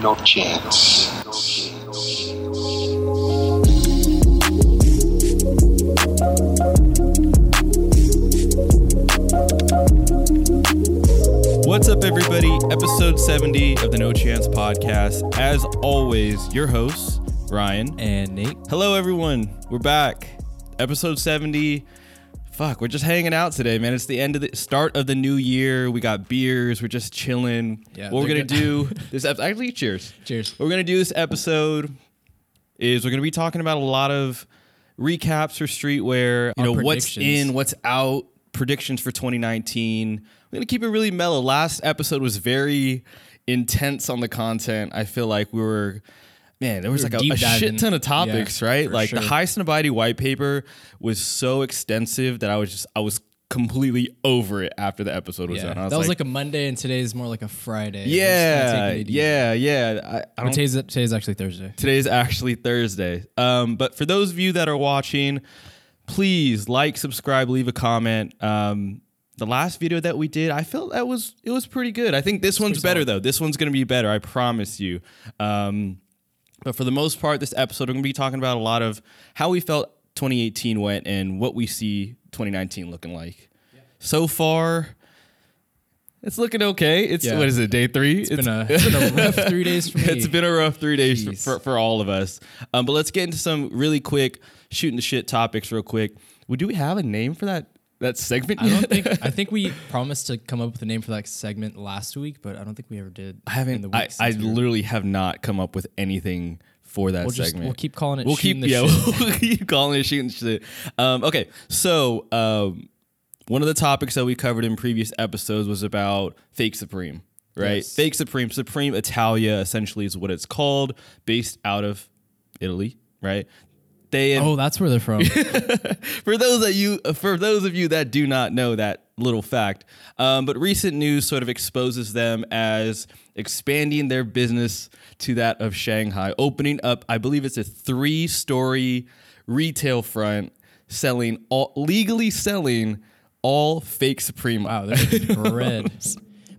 no chance. What's up, everybody? Episode 70 of the No Chance podcast. As always, your hosts, Ryan. and Nate. Hello, everyone. We're back. Episode 70. Fuck, we're just hanging out today, man. It's the end of the start of the new year. We got beers. We're just chilling. Yeah, what we're gonna do this ep- actually cheers. Cheers. What we're gonna do this episode is we're gonna be talking about a lot of recaps for streetwear. You Our know what's in, what's out, predictions for 2019. We're gonna keep it really mellow. Last episode was very intense on the content. I feel like we were. Man, there was like a, a shit ton of topics, Yeah, right? Like the Highsnobiety white paper was so extensive that I was just I was completely over it after the episode was Yeah, done. I that was like, a Monday, and today is more like a Friday. We're just kinda yeah, taking it easy. yeah, yeah. I, I today's today's actually Thursday. Today's actually Thursday. Um, but for those of you that are watching, please like, subscribe, leave a comment. Um, the last video that we did, I felt that was it was pretty good. I think this one's better though. This one's gonna be better. I promise you. Um, but for the most part, this episode we're gonna be talking about a lot of how we felt 2018 went and what we see 2019 looking like. So far, it's looking okay. It's Yeah. what is it? Day three. It's been a, it's been a rough three days for me. It's been a rough three days for, for, for all of us. Um, but let's get into some really quick shooting the shit topics real quick. Well, do we have a name for that that segment I don't think I think we promised to come up with a name for that segment last week, but I don't think we ever did. I haven't. in the I, I since we were- literally have not come up with anything for that We'll just segment. we'll keep calling it. We'll keep yeah. shit. We'll keep calling it shooting shit. Um, okay, so um, one of the topics that we covered in previous episodes was about fake Supreme, right? Yes. Fake Supreme, Supreme Italia, essentially is what it's called, based out of Italy, right? They Oh, that's where they're from. for those that you for those of you that do not know that little fact um, but recent news sort of exposes them as expanding their business to that of shanghai opening up i believe it's a three story retail front selling all legally selling all fake supreme Wow, they're bread.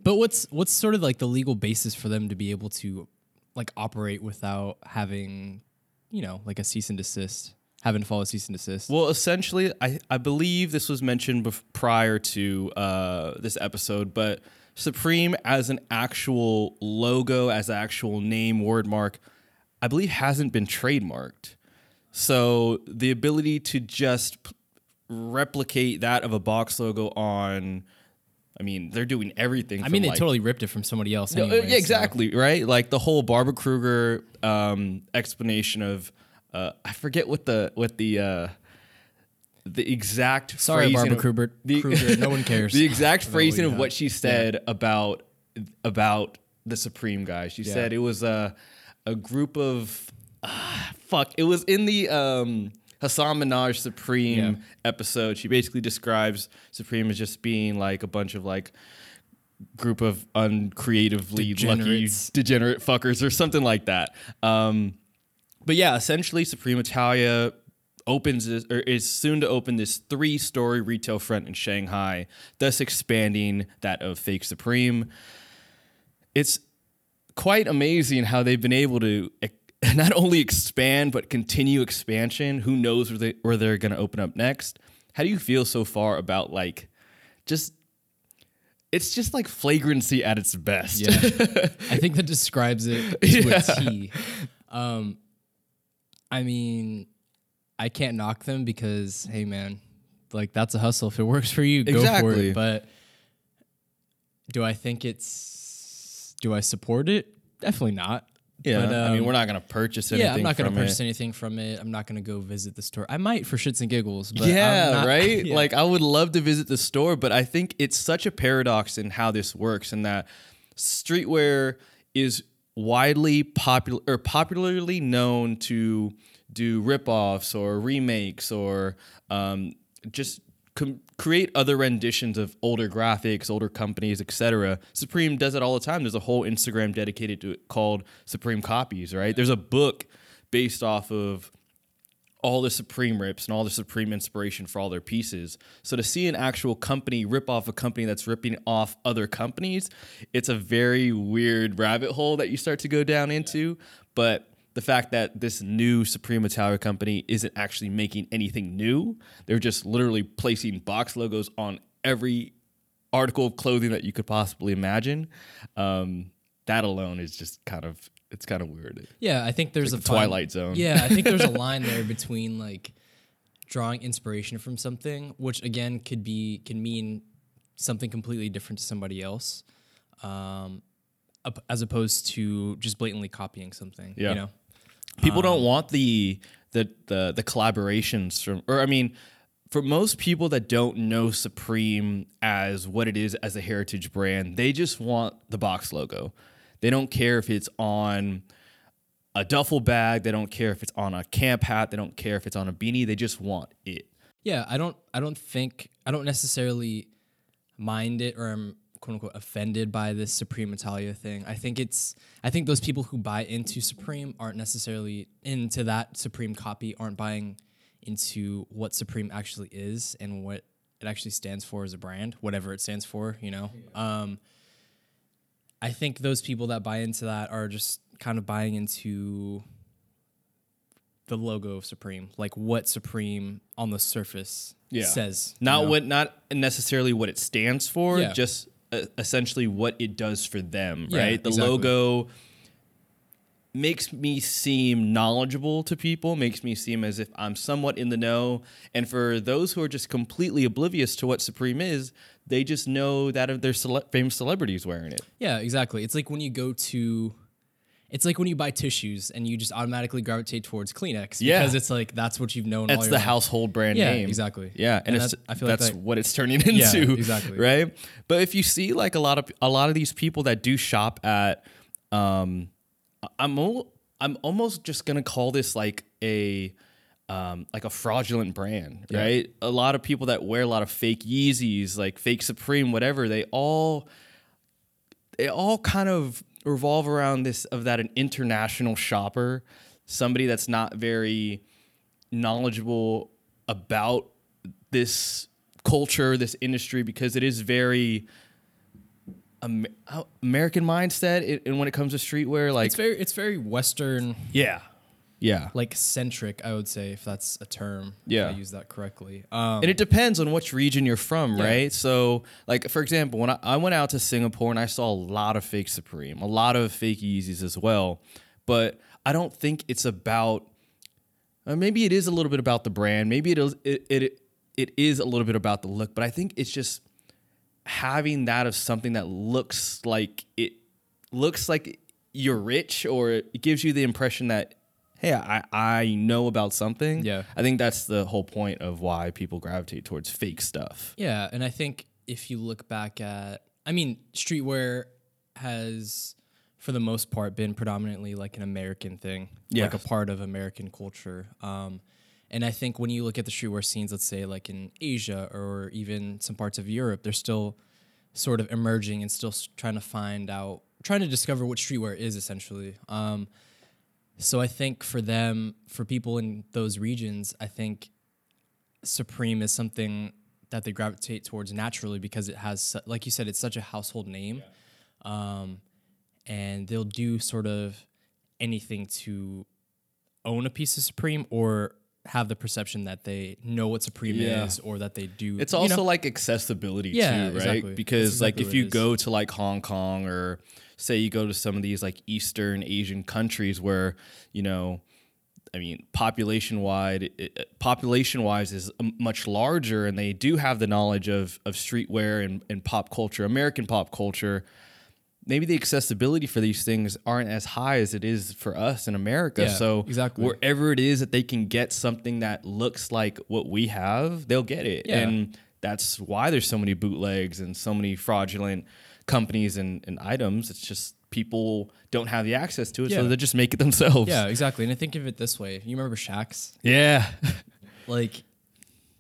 But what's what's sort of like the legal basis for them to be able to like operate without having, you know, like a cease and desist, having to follow cease and desist? Well, essentially, I, I believe this was mentioned bef- prior to uh, this episode, but Supreme as an actual logo, as actual name, word mark, I believe hasn't been trademarked. So the ability to just p- replicate that of a box logo on, I mean, they're doing everything. I mean, they like, totally ripped it from somebody else. no, uh, Anyway, yeah, exactly, right? Like the whole Barbara Kruger um, explanation of uh, I forget what the what the uh, the exact Sorry, phrasing Barbara of- Kruger. the- Kruger. No one cares. the exact phrasing of what she said about about the Supreme guy. She Yeah. said it was a a group of ah, fuck. It was in the um, Hasan Minhaj Supreme Yeah. episode. She basically describes Supreme as just being like a bunch of like group of uncreatively lucky degenerate fuckers or something like that. Um, but yeah, essentially, Supreme Italia opens this, or is soon to open this three-story retail front in Shanghai, thus expanding that of Fake Supreme. It's quite amazing how they've been able to not only expand but continue expansion. Who knows where they where they're going to open up next? How do you feel so far about like just? It's just like flagrancy at its best. Yeah, I think that describes it to Yeah. a T. Um, I mean, I can't knock them because, hey, man, like that's a hustle. If it works for you, go for it. But do I think it's? Do I support it? Definitely not. Yeah, But, I mean, um, we're not gonna purchase anything. Yeah, I'm not going to from it. purchase anything from it. I'm not going to go visit the store. I might for shits and giggles. But yeah, not- right. yeah. Like I would love to visit the store, but I think it's such a paradox in how this works, in that streetwear is widely popular or popularly known to do ripoffs or remakes or um, just com- create other renditions of older graphics, older companies, etc. Supreme does it all the time. There's a whole Instagram dedicated to it called Supreme Copies. Right. There's a book based off of all the Supreme rips and all the Supreme inspiration for all their pieces. So to see an actual company rip off a company that's ripping off other companies, it's a very weird rabbit hole that you start to go down into. But the fact that this new Supreme Italia company isn't actually making anything new, they're just literally placing box logos on every article of clothing that you could possibly imagine. Um, that alone is just kind of it's kind of weird. Yeah, I think there's like a the Twilight Zone. Yeah, I think there's a line there between like drawing inspiration from something, which again could be can mean something completely different to somebody else, um, as opposed to just blatantly copying something. Yeah. You know. People don't um, want the the the the collaborations from or I mean for most people that don't know Supreme as what it is as a heritage brand, they just want the box logo. They don't care if it's on a duffel bag, they don't care if it's on a camp hat, they don't care if it's on a beanie, they just want it. Yeah, I don't. I don't think. I don't necessarily mind it, or I'm quote unquote offended by this Supreme Italia thing. I think it's. I think those people who buy into Supreme aren't necessarily into that Supreme copy. Aren't buying into what Supreme actually is and what it actually stands for as a brand, whatever it stands for. You know. Um, I think those people that buy into that are just kind of buying into the logo of Supreme, like what Supreme on the surface Yeah. says. you Not know? what not necessarily what it stands for, Yeah. just essentially what it does for them, Yeah, right? The exactly. logo makes me seem knowledgeable to people, makes me seem as if I'm somewhat in the know. And for those who are just completely oblivious to what Supreme is, they just know that of their cele- famous celebrities wearing it. Yeah, exactly. It's like when you go to, it's like when you buy tissues and you just automatically gravitate towards Kleenex Yeah. because it's like that's what you've known. all That's the life. household brand Yeah, name. exactly. Yeah, and, And it's, I feel like that's that- what it's turning into. exactly. Right. But if you see like a lot of a lot of these people that do shop at, um, I'm al- I'm almost just gonna call this like a. Um, like a fraudulent brand, right? A lot of people that wear a lot of fake Yeezys, like fake Supreme, whatever, they all they all kind of revolve around this of that an international shopper, somebody that's not very knowledgeable about this culture, this industry, because it is very Am- how- American mindset. it- And when it comes to streetwear, like It's very, it's very Western, yeah, yeah, like centric. I would say, if that's a term. Yeah. if I use that correctly. Um, and it depends on which region you're from, Yeah. right? So, like for example, when I, I went out to Singapore and I saw a lot of fake Supreme, a lot of fake Yeezys as well, but I don't think it's about. Uh, maybe it is a little bit about the brand. Maybe it is it, it it is a little bit about the look, but I think it's just having that of something that looks like it looks like you're rich, or it gives you the impression that hey, I I know about something. Yeah. I think that's the whole point of why people gravitate towards fake stuff. Yeah, and I think if you look back at, I mean, streetwear has, for the most part, been predominantly like an American thing, like a part of American culture. Um, and I think when you look at the streetwear scenes, let's say like in Asia or even some parts of Europe, they're still sort of emerging and still trying to find out, trying to discover what streetwear is essentially. Um, so I think for them, for people in those regions, I think Supreme is something that they gravitate towards naturally because it has, like you said, it's such a household name, um, and they'll do sort of anything to own a piece of Supreme or have the perception that they know what Supreme Yeah. is or that they do. It's also know? like accessibility Yeah, too, right? exactly. Because That's like if you is. go to like Hong Kong or say you go to some of these like Eastern Asian countries where you know, I mean, population wide, population wise is um, much larger, and they do have the knowledge of of streetwear and, and pop culture, American pop culture. Maybe the accessibility for these things aren't as high as it is for us in America. Yeah, so exactly. wherever it is that they can get something that looks like what we have, they'll get it. Yeah. And that's why there's so many bootlegs and so many fraudulent companies and, and items. It's just people don't have the access to it, so they just make it themselves. yeah, exactly. And I think of it this way: you remember Shaq's? Yeah. Like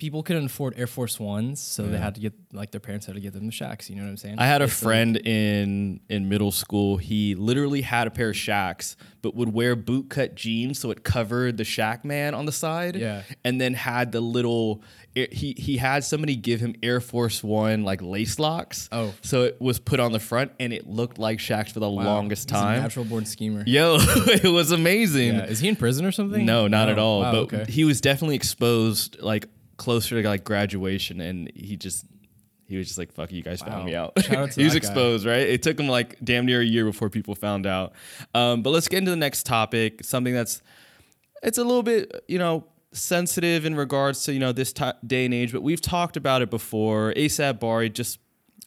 people couldn't afford Air Force Ones, so they had to get like their parents had to get them the Shaqs. You know what I'm saying? I had a It's like- friend in in middle school. He literally had a pair of Shaqs, but would wear bootcut jeans so it covered the Shaq man on the side. Yeah. and then had the little. He he had somebody give him Air Force One like lace locks. Oh. so it was put on the front and it looked like Shaqs for the Wow, longest he's a time. natural born schemer. Yo, it was amazing. Yeah. Is he in prison or something? No, not at Oh, all. wow, but okay. he was definitely exposed like closer to like graduation, and he just he was just like, "Fuck, you guys found me out." Out he was that guy. exposed, right? It took him like damn near a year before people found out. Um, but let's get into the next topic. Something that's it's a little bit you know sensitive in regards to you know this ti day and age, but we've talked about it before. ASAP Bari just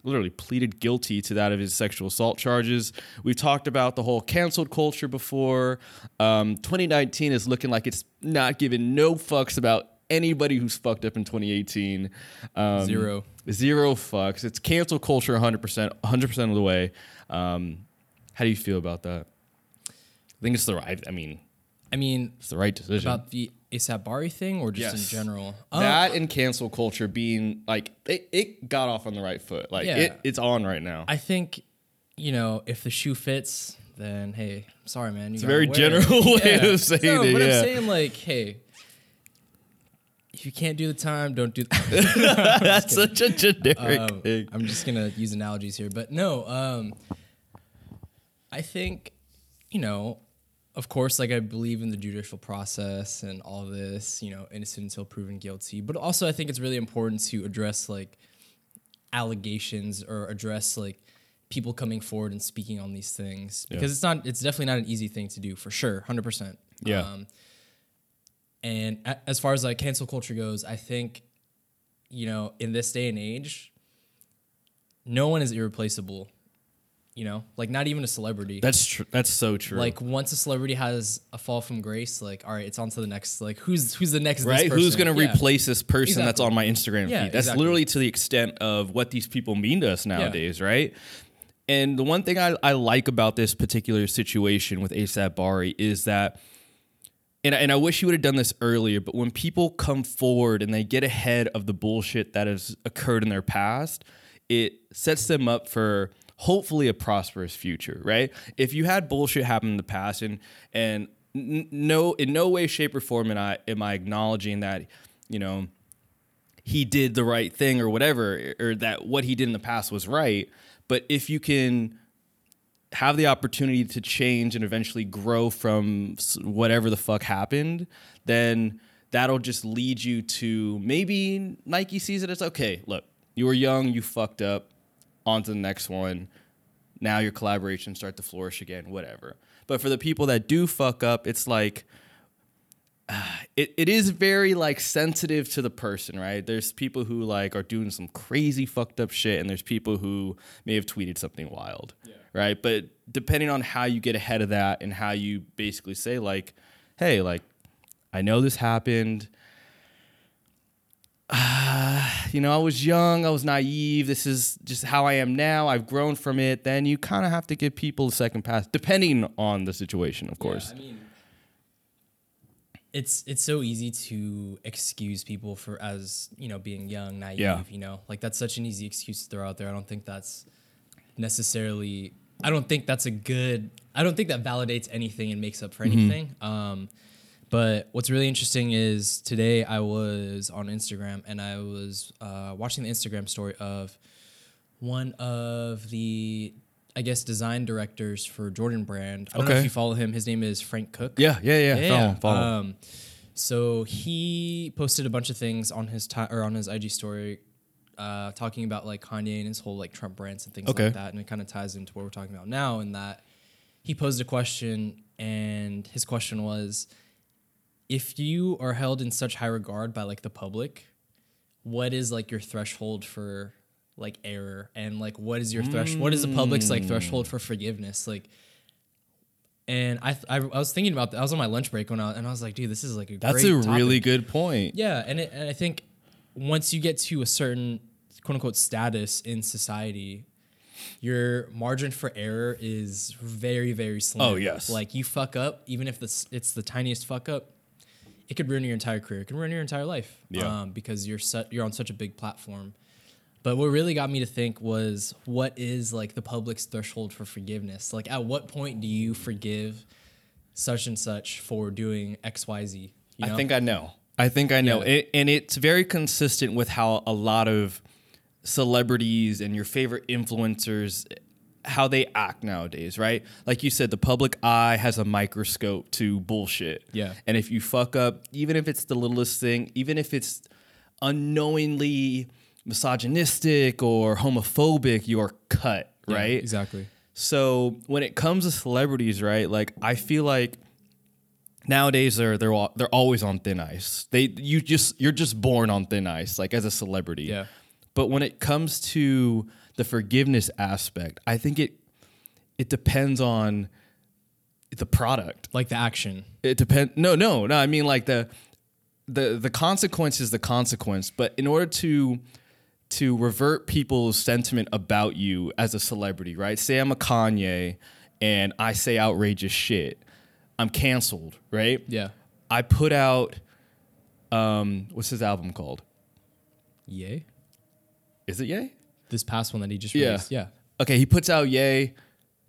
literally pleaded guilty to that of his sexual assault charges. We've talked about the whole canceled culture before. Um, 2019 is looking like it's not giving no fucks about anybody who's fucked up in 2018. Um, Zero. Zero fucks. It's cancel culture 100%, 100% of the way. Um, how do you feel about that? I think it's the right. I mean, I mean, it's the right decision. about the ASAP Bari thing or just Yes. in general? Uh, that and cancel culture being like it, it got off on the right foot. Like Yeah. it, it's on right now. I think, you know, if the shoe fits, then hey, sorry, man. You It's a very gotta wear it. general way of saying no, it, But yeah. I'm saying like, hey, if you can't do the time, don't do. That's such a generic Um, thing. I'm just gonna use analogies here, but no. Um, I think, you know, of course, like I believe in the judicial process and all this. You know, innocent until proven guilty. But also, I think it's really important to address like allegations or address like people coming forward and speaking on these things because it's not. It's definitely not an easy thing to do for sure. Hundred percent. Yeah. Um, and a- as far as like cancel culture goes, I think, you know, in this day and age, no one is irreplaceable. You know, like not even a celebrity. That's true. That's so true. like once a celebrity has a fall from grace, like all right, it's on to the next. Like who's who's the next? this right? Who's gonna Yeah. replace this person that's on my Instagram Yeah, feed? That's exactly. literally to the extent of what these people mean to us nowadays, right? And the one thing I, I like about this particular situation with ASAP Bari is that, and, I- and I wish you would have done this earlier, but when people come forward and they get ahead of the bullshit that has occurred in their past, it sets them up for hopefully a prosperous future, right? If you had bullshit happen in the past and and no in no way shape or form am I am I acknowledging that, you know, he did the right thing or whatever or that what he did in the past was right, but if you can have the opportunity to change and eventually grow from whatever the fuck happened, then that'll just lead you to maybe Nike sees it as okay, look, you were young, you fucked up, on to the next one. Now your collaborations start to flourish again, whatever. But for the people that do fuck up, it's like it, it is very like sensitive to the person, right? There's people who like are doing some crazy fucked up shit, and there's people who may have tweeted something wild, right? But depending on how you get ahead of that and how you basically say like, hey, like I know this happened. Ah, you know, I was young, I was naive. This is just how I am now. I've grown from it. Then you kind of have to give people a second pass, depending on the situation, of course. Yeah, I mean, it's it's so easy to excuse people for as you know being young, naive. Yeah. You know, like that's such an easy excuse to throw out there. I don't think that's necessarily. I don't think that's a good. I don't think that validates anything and makes up for anything. Um, but what's really interesting is today I was on Instagram and I was uh, watching the Instagram story of one of the I guess design directors for Jordan Brand. I don't know if you follow him. His name is Frank Cook. Yeah, yeah, yeah. Follow, him, follow. him. Um, so he posted a bunch of things on his ti- or on his IG story, uh, talking about like Kanye and his whole like Trump brands and things Okay. like that, and it kind of ties into what we're talking about now. In that he posed a question, and his question was, if you are held in such high regard by like the public, what is like your threshold for like error and like what is your threshold what is the public's like threshold for forgiveness like and I, th- I I was thinking about that. I was on my lunch break when I and I was like, dude, this is like a That's a topic. really good point. yeah. And it, and I think once you get to a certain quote unquote status in society, your margin for error is very very slim. Oh, yes. like you fuck up, even if this it's the tiniest fuck up, it could ruin your entire career. It can ruin your entire life. Yeah. Um, because you're su- you're on such a big platform. But what really got me to think was what is like the public's threshold for forgiveness? Like at what point do you forgive such and such for doing X, Y, Z? You know? I think I know. I think I know. Yeah. It, and it's very consistent with how a lot of celebrities and your favorite influencers how they act nowadays, right? Like you said the public eye has a microscope to bullshit. Yeah. And if you fuck up, even if it's the littlest thing, even if it's unknowingly misogynistic or homophobic, you're cut, Yeah, right? Exactly. So when it comes to celebrities, right? Like I feel like nowadays they're they're all, they're always on thin ice. They you just you're just born on thin ice, like as a celebrity. Yeah. But when it comes to the forgiveness aspect, I think it it depends on the product. Like the action. It depends. No, no, no. I mean like the the the consequence is the consequence. But in order to to revert people's sentiment about you as a celebrity, right? Say I'm a Kanye and I say outrageous shit. I'm canceled, right? Yeah. I put out um what's his album called? Ye. Is it Ye? This past one that he just Yeah. released. Yeah. Okay, he puts out Ye,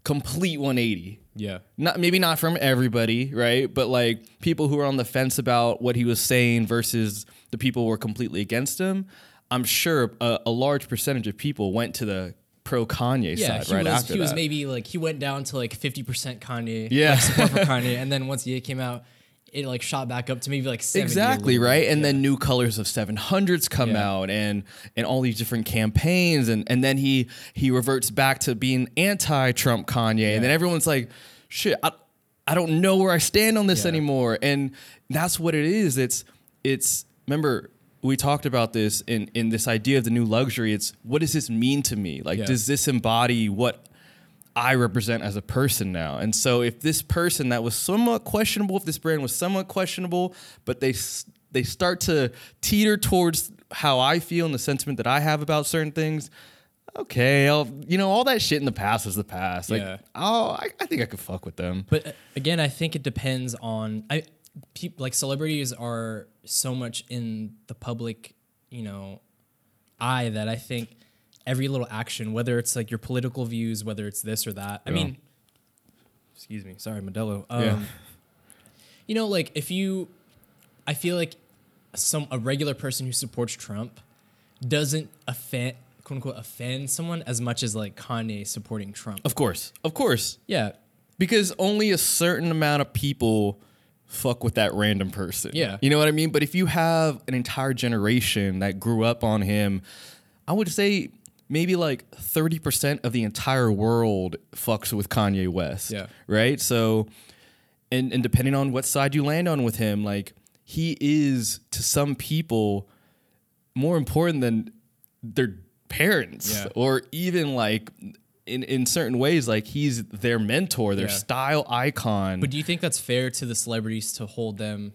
complete 180. Yeah. not maybe not from everybody, right? But like people who are on the fence about what he was saying versus the people who were completely against him. I'm sure a, a large percentage of people went to the pro Kanye Yeah, side he right was after he was maybe like he went down to like fifty percent Kanye, Yeah. like, support for Kanye, and then once Ye came out, it like shot back up to maybe like 70 exactly right? And then new colors of 700s come Yeah. out and and all these different campaigns and and then he he reverts back to being anti-trump kanye and then everyone's like shit I, I don't know where i stand on this Yeah. anymore. And that's what it is. It's it's remember we talked about this in in this idea of the new luxury it's what does this mean to me like Yeah. does this embody what I represent as a person now. And so if this person that was somewhat questionable, if this brand was somewhat questionable, but they they start to teeter towards how I feel and the sentiment that I have about certain things, okay, I'll you know all that shit in the past is the past. Like, Yeah. oh, I, I think I could fuck with them. But uh, again, I think it depends on I peop, like celebrities are so much in the public, you know, eye that I think every little action, whether it's like your political views, whether it's this or that. I mean, excuse me, sorry, Modelo. Um, Yeah. You know, like if you, I feel like some a regular person who supports Trump doesn't offend quote unquote offend someone as much as like Kanye supporting Trump. Of course, of course, Yeah, because only a certain amount of people fuck with that random person. Yeah. You know what I mean? But if you have an entire generation that grew up on him, I would say maybe like 30% of the entire world fucks with Kanye West. Yeah. Right? So and and depending on what side you land on with him, like he is to some people more important than their parents Yeah. or even like in, in certain ways like he's their mentor their Yeah. style icon But do you think that's fair to the celebrities to hold them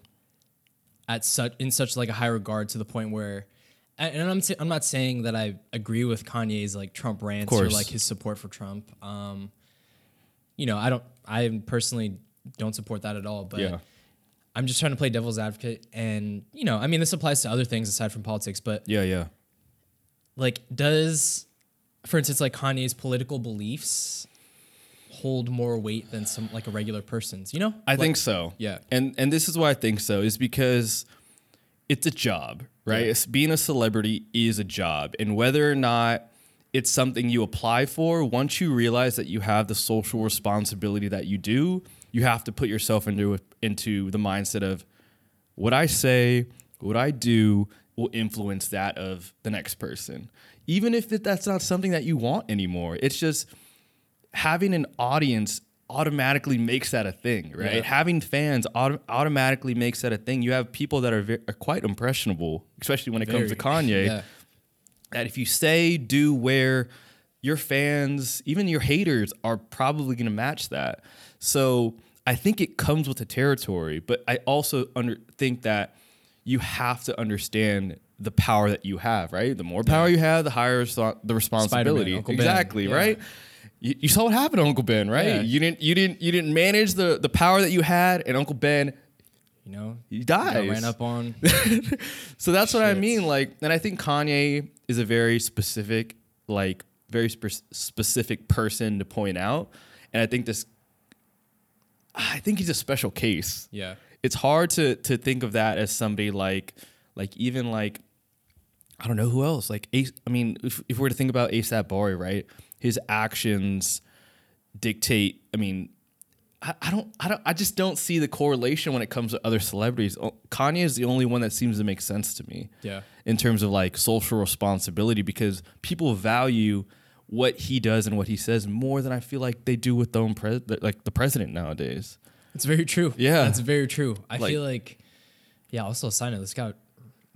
at such in such like a high regard to the point where and I'm I'm not saying that I agree with Kanye's like Trump rants or like his support for Trump. Um, you know, I don't I personally don't support that at all, but yeah I'm just trying to play devil's advocate and you know, I mean this applies to other things aside from politics, but yeah yeah like does for instance like Kanye's political beliefs hold more weight than some like a regular person's, you know? I Like- think so. Yeah. And and this is why I think so is because it's a job, right? Yeah. It's, being a celebrity is a job, and whether or not it's something you apply for, once you realize that you have the social responsibility that you do, you have to put yourself into into the mindset of what I say, what I do will influence that of the next person. Even if that's not something that you want anymore. It's just having an audience automatically makes that a thing, right? Yeah. Having fans auto- automatically makes that a thing. You have people that are, ve- are quite impressionable, especially when it comes to Kanye Yeah. that if you say, do, where, your fans, even your haters, are probably going to match that. So I think it comes with the territory, but I also under, think that you have to understand the power that you have, right? The more power you have, the higher the responsibility. Uncle Ben. exactly, Yeah. right? You, you saw what happened to Uncle Ben, right? Yeah. You didn't, you didn't, you didn't manage the the power that you had, and Uncle Ben You know, He dies. ran up on. So that's what I mean. Like, and I think Kanye is a very specific, like, very spe- specific person to point out. And I think this, I think he's a special case. yeah, It's hard to to think of that as somebody like, like even like, I don't know who else. Like, Ace, I mean, if if we're to think about ASAP Bari, right, his actions dictate. I mean, I, I don't, I don't, I just don't see the correlation when it comes to other celebrities. Kanye is the only one that seems to make sense to me yeah, in terms of like social responsibility because people value what he does and what he says more than I feel like they do with their own pres- like the president nowadays. it's very true. Yeah. it's very true. I Like- feel like, yeah. Also, a sign of this got.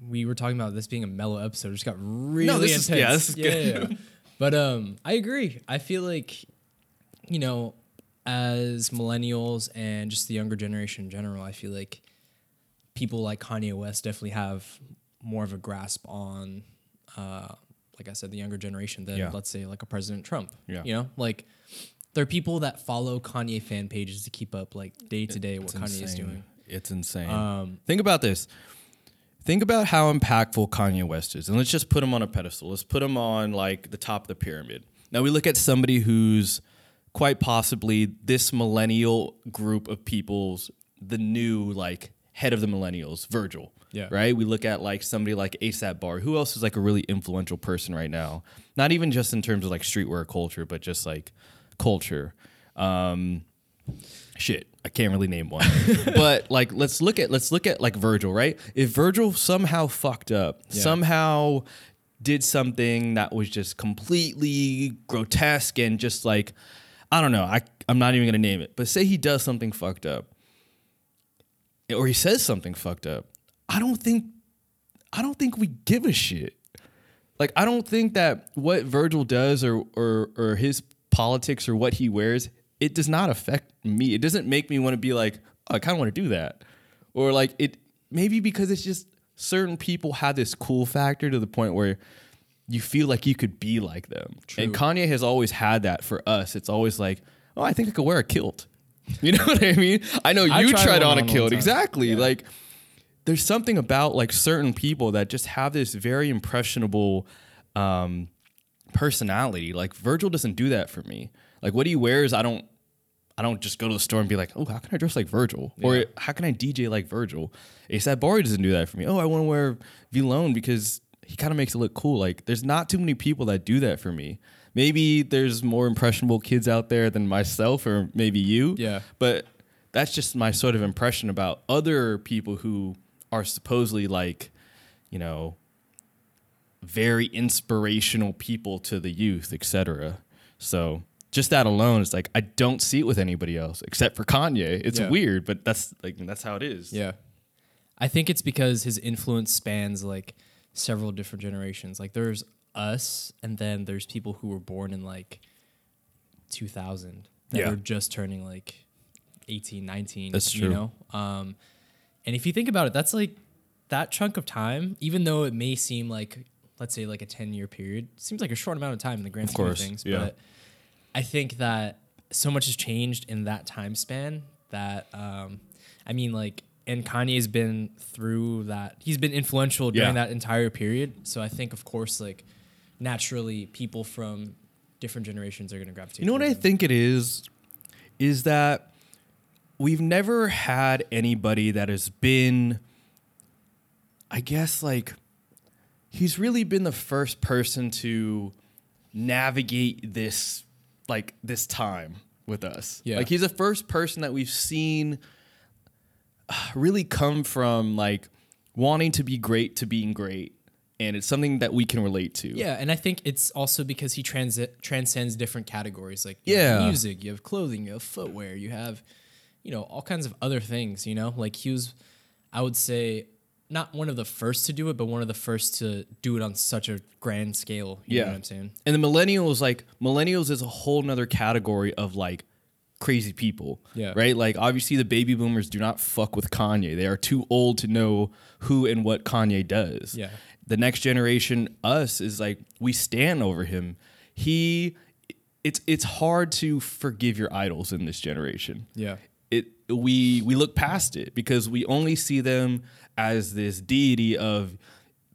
We were talking about this being a mellow episode. It just got really is- intense. yeah, this is yeah, good. yeah. But um, I agree. I feel like, you know, as millennials and just the younger generation in general, I feel like people like Kanye West definitely have more of a grasp on, uh, like I said, the younger generation than Yeah. let's say like a President Trump. Yeah. You know, like there are people that follow Kanye fan pages to keep up like day to day what Kanye is doing. It's insane. Um, Think about this. Think about how impactful Kanye West is. And let's just put him on a pedestal. Let's put him on like the top of the pyramid. Now we look at somebody who's quite possibly this millennial group of people's the new like head of the millennials, Virgil. Yeah. Right? We look at like somebody like ASAP Bar. Who else is like a really influential person right now? Not even just in terms of like streetwear culture, but just like culture. Um shit i can't really name one. But like let's look at let's look at like virgil right? If virgil somehow fucked up Yeah. somehow did something that was just completely grotesque and just like i don't know i i'm not even gonna name it but say he does something fucked up or he says something fucked up i don't think i don't think we give a shit. Like I don't think that what Virgil does or or or his politics or what he wears, it does not affect me. It doesn't make me want to be like, oh, I kind of want to do that. Or like it maybe because it's just certain people have this cool factor to the point where you feel like you could be like them. And Kanye has always had that for us. It's always like, oh, I think I could wear a kilt. You know what I mean? I know I you tried tried one on a kilt. Exactly. Yeah. Like there's something about like certain people that just have this very impressionable um, personality. Like Virgil doesn't do that for me. Like what he wears, I don't. I don't just go to the store and be like, oh, how can I dress like Virgil? Or how can I DJ like Virgil? ASAP Bari doesn't do that for me. Oh, I want to wear Vlone because he kind of makes it look cool. Like there's not too many people that do that for me. Maybe there's more impressionable kids out there than myself or maybe you. Yeah. But that's just my sort of impression about other people who are supposedly like, you know, very inspirational people to the youth, etc. So just that alone is like I don't see it with anybody else except for Kanye. It's Yeah. weird, but that's like that's how it is. Yeah. I think it's because his influence spans like several different generations. Like there's us and then there's people who were born in like 2000 that Yeah. are just turning like 18, 19, That's you true. know? Um and if you think about it, that's like that chunk of time, even though it may seem like let's say like a 10 year period, seems like a short amount of time in the grand Of scheme course, of things, yeah. but I think that so much has changed in that time span that um, I mean, like, and Kanye's been through that. He's been influential during Yeah. that entire period. So I think, of course, like, naturally, people from different generations are going to gravitate. You know what I think it is? Is that we've never had anybody that has been, I guess, like, he's really been the first person to navigate this, like, this time with us. Yeah. Like, he's the first person that we've seen uh, really come from, like, wanting to be great to being great. And it's something that we can relate to. Yeah, and I think it's also because he transi- transcends different categories. Like, you have Yeah. music, you have clothing, you have footwear, you have, you know, all kinds of other things. You know, like he was, I would say, not one of the first to do it, but one of the first to do it on such a grand scale. You know what I'm saying? And the millennials, like millennials, is a whole nother category of like crazy people. Yeah. Right. Like obviously, the baby boomers do not fuck with Kanye. They are too old to know who and what Kanye does. Yeah. The next generation, us, is like we stand over him. He, it's it's hard to forgive your idols in this generation Yeah. it we we look past it because we only see them as this deity of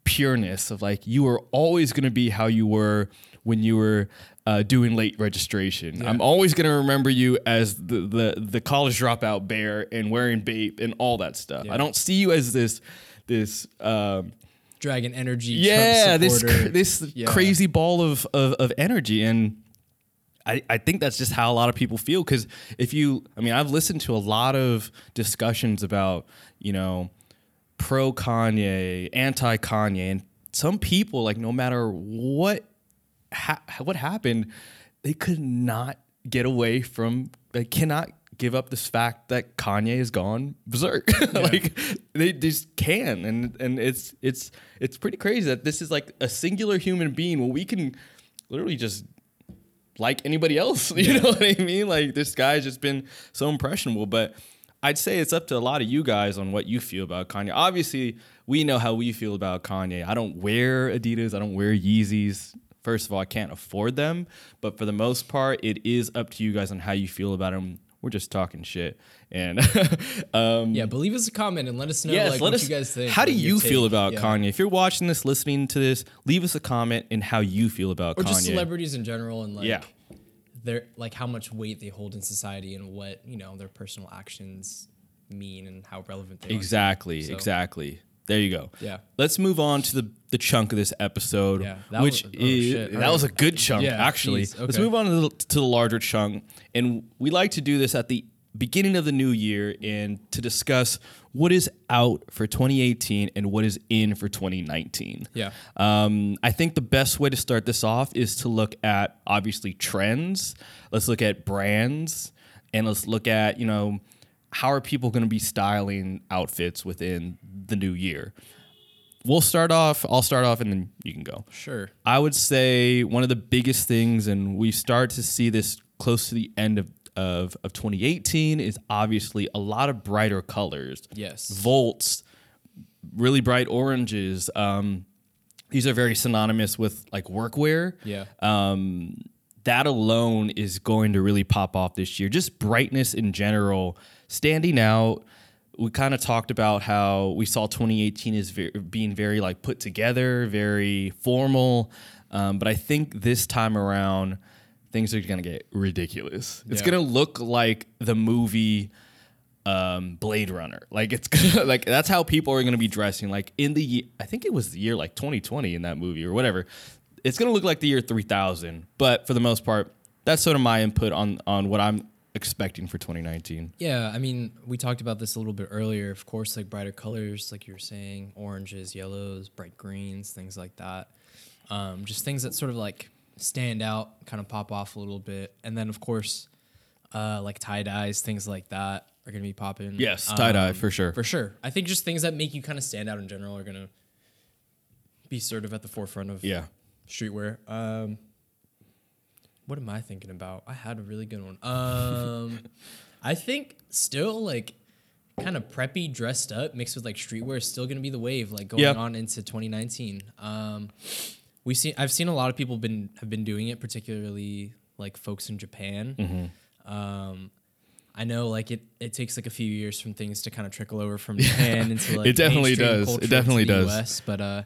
pureness of like you are always going to be how you were when you were uh, doing late registration. I'm always going to remember you as the, the the college dropout bear and wearing bape and all that stuff. I don't see you as this this um, Dragon Energy. yeah this this Yeah. crazy ball of, of of energy and. I, I think that's just how a lot of people feel because if you I mean I've listened to a lot of discussions about you know pro Kanye, anti Kanye, and some people like no matter what ha- what happened, they could not get away from they cannot give up this fact that Kanye is gone berserk. like they just can, and and it's it's it's pretty crazy that this is like a singular human being. Well, we can literally just like anybody else. You know what I mean? Like this guy's just been so impressionable. But I'd say it's up to a lot of you guys on what you feel about Kanye. Obviously, we know how we feel about Kanye. I don't wear Adidas. I don't wear Yeezys. First of all, I can't afford them. But for the most part, it is up to you guys on how you feel about him. We're just talking shit. And um, Yeah, but leave us a comment and let us know Yes, like, let what us. you guys think. how do you feel take. about Yeah. Kanye? If you're watching this, listening to this, leave us a comment in how you feel about Or Kanye. just celebrities in general and like Yeah. Their like how much weight they hold in society and what, you know, their personal actions mean and how relevant they are. Exactly, So- exactly. There you go. Yeah. Let's move on to the, the chunk of this episode, Yeah, that which was- oh, is, shit. that Alright. was a good chunk, Yeah, actually. jeez, Let's move on to the, to the larger chunk, and we like to do this at the beginning of the new year and to discuss what is out for 2018 and what is in for 2019. Yeah. Um, I think the best way to start this off is to look at obviously trends. Let's look at brands, and let's look at you know how are people going to be styling outfits within the new year. We'll start off. I'll start off, and then you can go. Sure. I would say one of the biggest things, and we start to see this close to the end of, of, of 2018, is obviously a lot of brighter colors. Yes. Volts, really bright oranges. Um, these are very synonymous with like workwear. Yeah. Um, that alone is going to really pop off this year. Just brightness in general, standing out. We kind of talked about how we saw 2018 as being very like put together, very formal. Um, but I think this time around, things are going to get ridiculous. It's Yeah. going to look like the movie um, Blade Runner. Like it's gonna, like that's how people are going to be dressing. Like in the I think it was the year like 2020 in that movie or whatever. It's going to look like the year 3000. But for the most part, that's sort of my input on on what I'm expecting for 2019. Yeah, I mean, we talked about this a little bit earlier. Of course, like brighter colors, like you were saying, oranges, yellows, bright greens, things like that. Um, just things that sort of like stand out, kind of pop off a little bit. And then, of course, uh, like tie dyes, things like that are going to be popping. Yes, tie-dye, Um, for sure. For sure. I think just things that make you kind of stand out in general are going to be sort of at the forefront of Yeah. streetwear. Um, what am I thinking about? I had a really good one. Um, I think still like kind of preppy, dressed up, mixed with like streetwear is still gonna be the wave, like going Yeah. on into 2019. Um, we see, I've seen a lot of people been have been doing it, particularly like folks in Japan. Mm-hmm. Um, I know like it, it takes like a few years from things to kind of trickle over from Japan into like It definitely does. It definitely the does. US, but uh,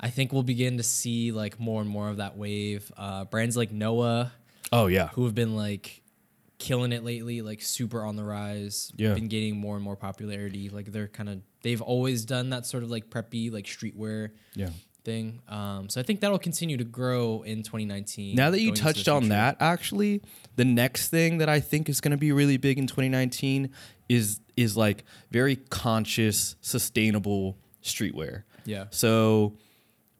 I think we'll begin to see like more and more of that wave. Uh, brands like Noah, Oh yeah. who have been like killing it lately, like super on the rise. Yeah. been getting more and more popularity. Like they're kind of they've always done that sort of like preppy like streetwear Yeah. Thing. Um, so I think that'll continue to grow in 2019. Now that you going into the touched on that, actually, the next thing that I think is going to be really big in 2019 is is like very conscious, sustainable streetwear. Yeah. So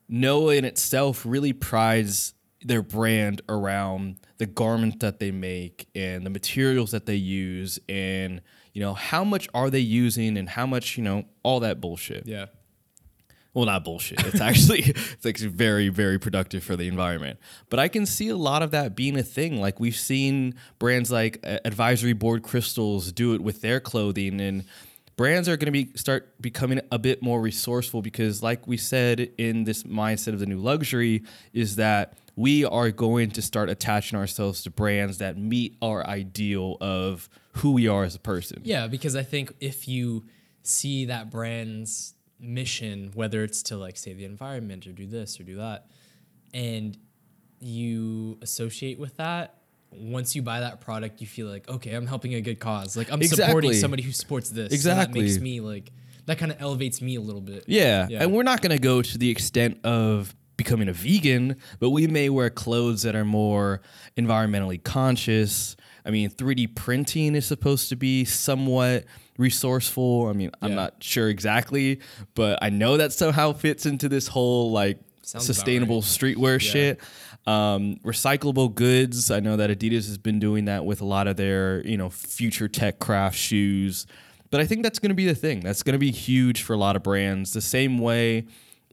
Noah in itself really prides their brand around the garment that they make and the materials that they use and you know how much are they using and how much you know all that bullshit yeah, well not bullshit. It's actually it's actually very very productive for the environment. But i can see a lot of that being a thing. Like we've seen brands like uh, advisory board crystals do it with their clothing and brands are going to be start becoming a bit more resourceful because like we said in this mindset of the new luxury is that we are going to start attaching ourselves to brands that meet our ideal of who we are as a person. Yeah, because I think if you see that brand's mission, whether it's to like save the environment or do this or do that, and you associate with that, once you buy that product, you feel like, okay, I'm helping a good cause. Like I'm supporting somebody who supports this. Exactly. that makes me like that kind of elevates me a little bit. Yeah. Yeah. And we're not going to go to the extent of becoming a vegan, but we may wear clothes that are more environmentally conscious. I mean, 3D printing is supposed to be somewhat resourceful. I mean, I'm not sure exactly, but I know that somehow fits into this whole like Sounds sustainable streetwear shit. Um, recyclable goods. I know that Adidas has been doing that with a lot of their, you know, future tech craft shoes. But I think that's going to be the thing. That's going to be huge for a lot of brands. The same way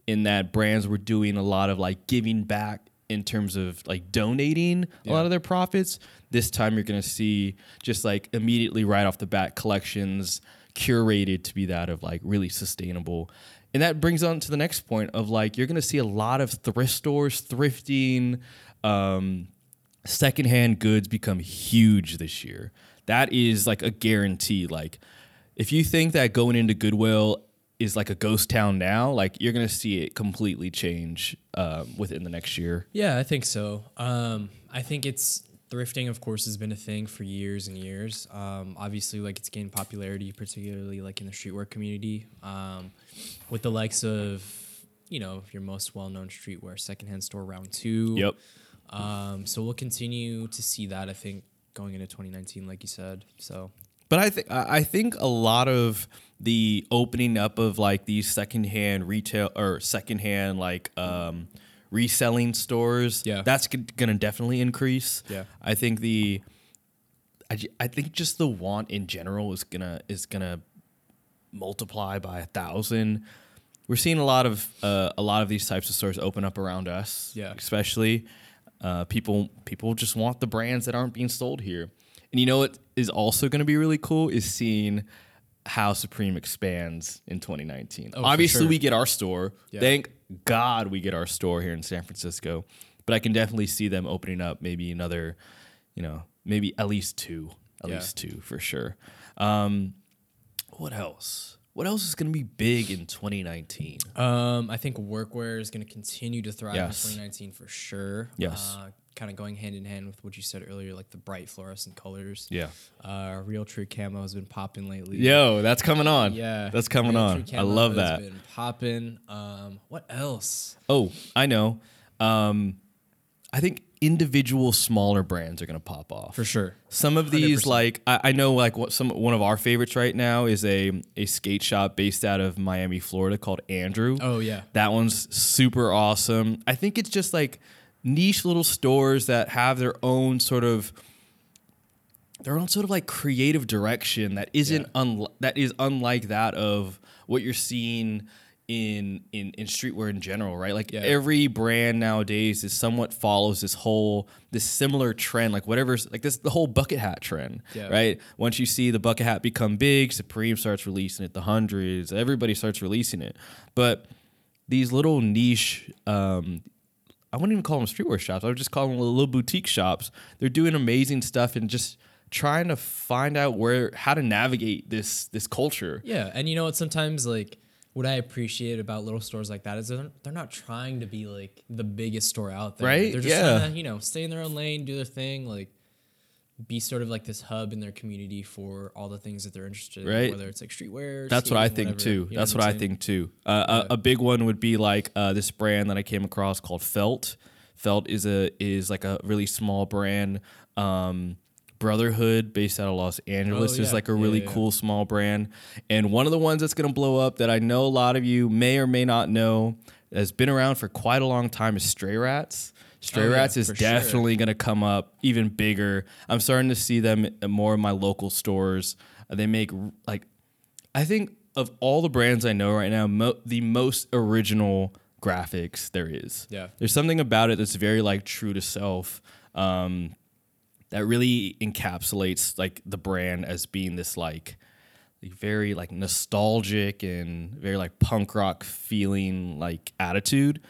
in that brands were doing a lot of like giving back in terms of like donating a lot of their profits. This time you're going to see just like immediately right off the bat collections curated to be that of like really sustainable. And that brings on to the next point of like you're going to see a lot of thrift stores thrifting um secondhand goods become huge this year. That is like a guarantee. Like, if you think that going into Goodwill is like a ghost town now, like you're gonna see it completely change um, within the next year. Yeah, I think so. Um, I think it's thrifting, of course, has been a thing for years and years. Um, obviously, like it's gained popularity, particularly like in the streetwear community, um, with the likes of you know your most well-known streetwear secondhand store Round Two. Yep. Um, so we'll continue to see that. I think going into 2019, like you said. So But I think I I think a lot of the opening up of like these secondhand retail or secondhand like um, reselling stores, Yeah. that's g- gonna definitely increase. Yeah. I think the I, I think just the want in general is gonna is gonna multiply by a thousand. We're seeing a lot of uh, a lot of these types of stores open up around us. Yeah. especially uh, people people just want the brands that aren't being sold here. And you know what is also going to be really cool is seeing how Supreme expands in 2019. Oh, Obviously, sure. we get our store. Yeah. Thank God we get our store here in San Francisco. But I can definitely see them opening up maybe another, you know, maybe at least two, at Yeah. least two for sure. Um, what else? What else is going to be big in 2019? Um, I think workwear is going to continue to thrive Yes. in 2019 for sure. Yes. Uh, kind of going hand in hand with what you said earlier, like the bright fluorescent colors. Yeah. Uh, Realtree Camo has been popping lately. Yo, that's coming on. Yeah. That's coming Real on. True I love that. Been popping. Um, what else? Oh, I know. Um, I think individual smaller brands are going to pop off. For sure. Some of these, 100%. like I, I know, like what some one of our favorites right now is a a skate shop based out of Miami, Florida, called Andrew. Oh yeah. That one's super awesome. I think it's just like niche little stores that have their own sort of their own sort of like creative direction that isn't Yeah. unli- that is unlike that of what you're seeing in in in streetwear in general, right? Like Yeah. every brand nowadays is somewhat follows this whole this similar trend, like whatever's like this the whole bucket hat trend, Yeah. right? Once you see the bucket hat become big, Supreme starts releasing it, the hundreds, everybody starts releasing it, but these little niche um, I wouldn't even call them streetwear shops. I would just call them little boutique shops. They're doing amazing stuff and just trying to find out where how to navigate this this culture. Yeah, and you know what? Sometimes like what I appreciate about little stores like that is they're, they're not trying to be like the biggest store out there. Right? They're just Yeah. trying to you know stay in their own lane, do their thing, like be sort of like this hub in their community for all the things that they're interested in, Right. whether it's like streetwear. That's what I think whatever, too. you know That's I'm what I think too. Uh, a, a big one would be like uh, this brand that I came across called Felt. Felt is a is like a really small brand. Um, Brotherhood, based out of Los Angeles, Oh, is like a really yeah, yeah. cool small brand. And one of the ones that's gonna blow up that I know a lot of you may or may not know has been around for quite a long time is Stray Rats. Stray Oh, yeah, Rats is for sure. definitely going to come up even bigger. I'm starting to see them in more of my local stores. Uh, They make like I think of all the brands I know right now, mo- the most original graphics there is. Yeah. There's something about it that's very like true to self. Um, that really encapsulates like the brand as being this like very like nostalgic and very like punk rock feeling like attitude.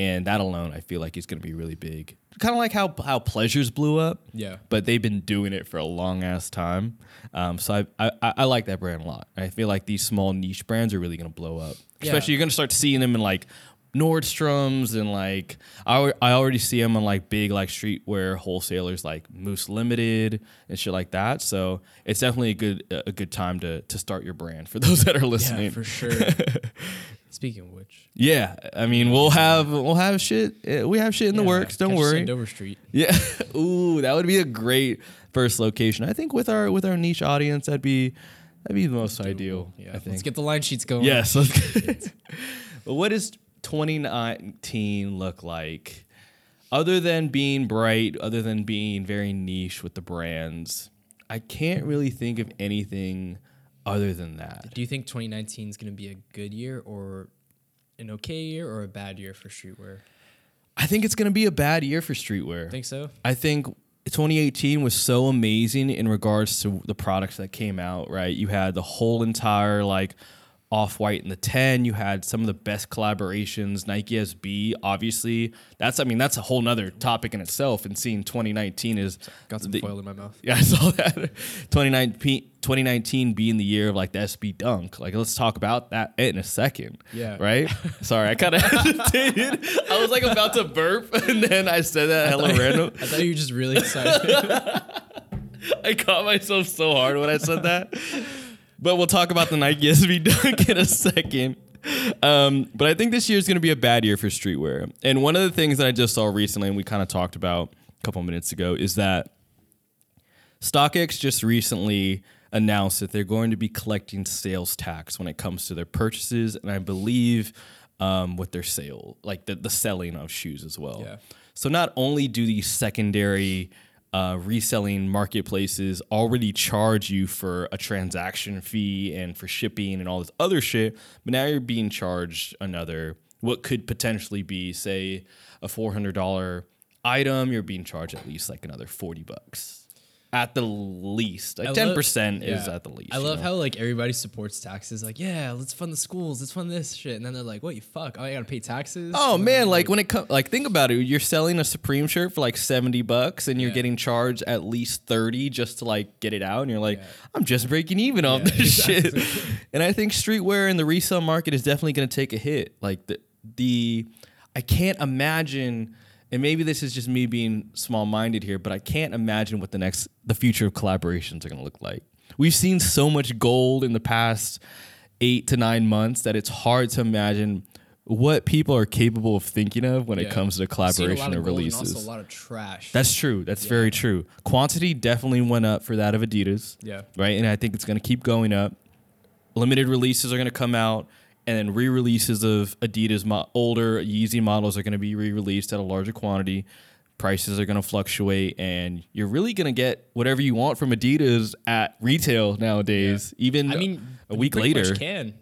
And that alone I feel like is gonna be really big kind of like how how pleasures blew up. Yeah. but they've been doing it for a long ass time. Um, so I, I I like that brand a lot. I feel like these small niche brands are really gonna blow up. Yeah. Especially you're gonna start seeing them in like Nordstrom's and like I, I already see them on like big like streetwear wholesalers like Moose Limited and shit like that. So it's definitely a good a good time to to start your brand for those that are Yeah, listening. for sure. Speaking of which, Yeah, I mean we'll have we'll have shit. uh, We have shit in the works. Don't worry. Dover Street. Yeah. Ooh, that would be a great first location. I think with our with our niche audience, that'd be that'd be the most ideal. Yeah. I Let's get the line sheets going. yes. Let's but what does 2019 look like? Other than being bright, other than being very niche with the brands, I can't really think of anything other than that. Do you think 2019 is going to be a good year or an okay year or a bad year for streetwear? I think it's going to be a bad year for streetwear. Think so? I think 2018 was so amazing in regards to the products that came out, right? You had the whole entire like off white and the 10. You had some of the best collaborations, Nike SB, obviously. That's, I mean, that's a whole nother topic in itself. And seeing 2019 is Got some the- foil in my mouth. yeah, I saw that. 2019, 2019 being the year of like the SB dunk. Like, let's talk about that in a second. Yeah. Right? Sorry, I kind of hesitated. I was like about to burp, and then I said that hella random. I thought you were just really excited. I caught myself so hard when I said that. But we'll talk about the Nike SB dunk in a second. Um, but I think this year is going to be a bad year for streetwear. And one of the things that I just saw recently, and we kind of talked about a couple minutes ago, is that StockX just recently announced that they're going to be collecting sales tax when it comes to their purchases, and I believe um, with their sale, like the, the selling of shoes as well. Yeah. So not only do these secondary uh, reselling marketplaces already charge you for a transaction fee and for shipping and all this other shit, but now you're being charged another what could potentially be, say, a four hundred dollar item. You're being charged at least like another forty bucks. At the least, like ten percent is at the least. I you love know? how like everybody supports taxes. Like, yeah, let's fund the schools, let's fund this shit, and then they're like, "What you fuck? Oh, I gotta pay taxes." Oh And man, then, like when it comes, like think about it. You're selling a Supreme shirt for like seventy bucks, and you're Yeah. getting charged at least thirty just to like get it out, and you're like, Yeah. I'm just breaking even off Yeah, this shit. And I think streetwear and the resale market is definitely going to take a hit. Like the the, I can't imagine. And maybe this is just me being small minded here, but I can't imagine what the next, the future of collaborations are going to look like. We've seen so much gold in the past eight to nine months that it's hard to imagine what people are capable of thinking of when it comes to I've seen a lot collaboration of or gold and releases. Also, a lot of trash. That's true. That's very true. Quantity definitely went up for that of Adidas. Yeah. Right. And I think it's going to keep going up. Limited releases are going to come out, and then re releases of Adidas mo- older Yeezy models are going to be re released at a larger quantity. Prices are going to fluctuate, and you're really going to get whatever you want from Adidas at retail nowadays, even I mean, a week later. can.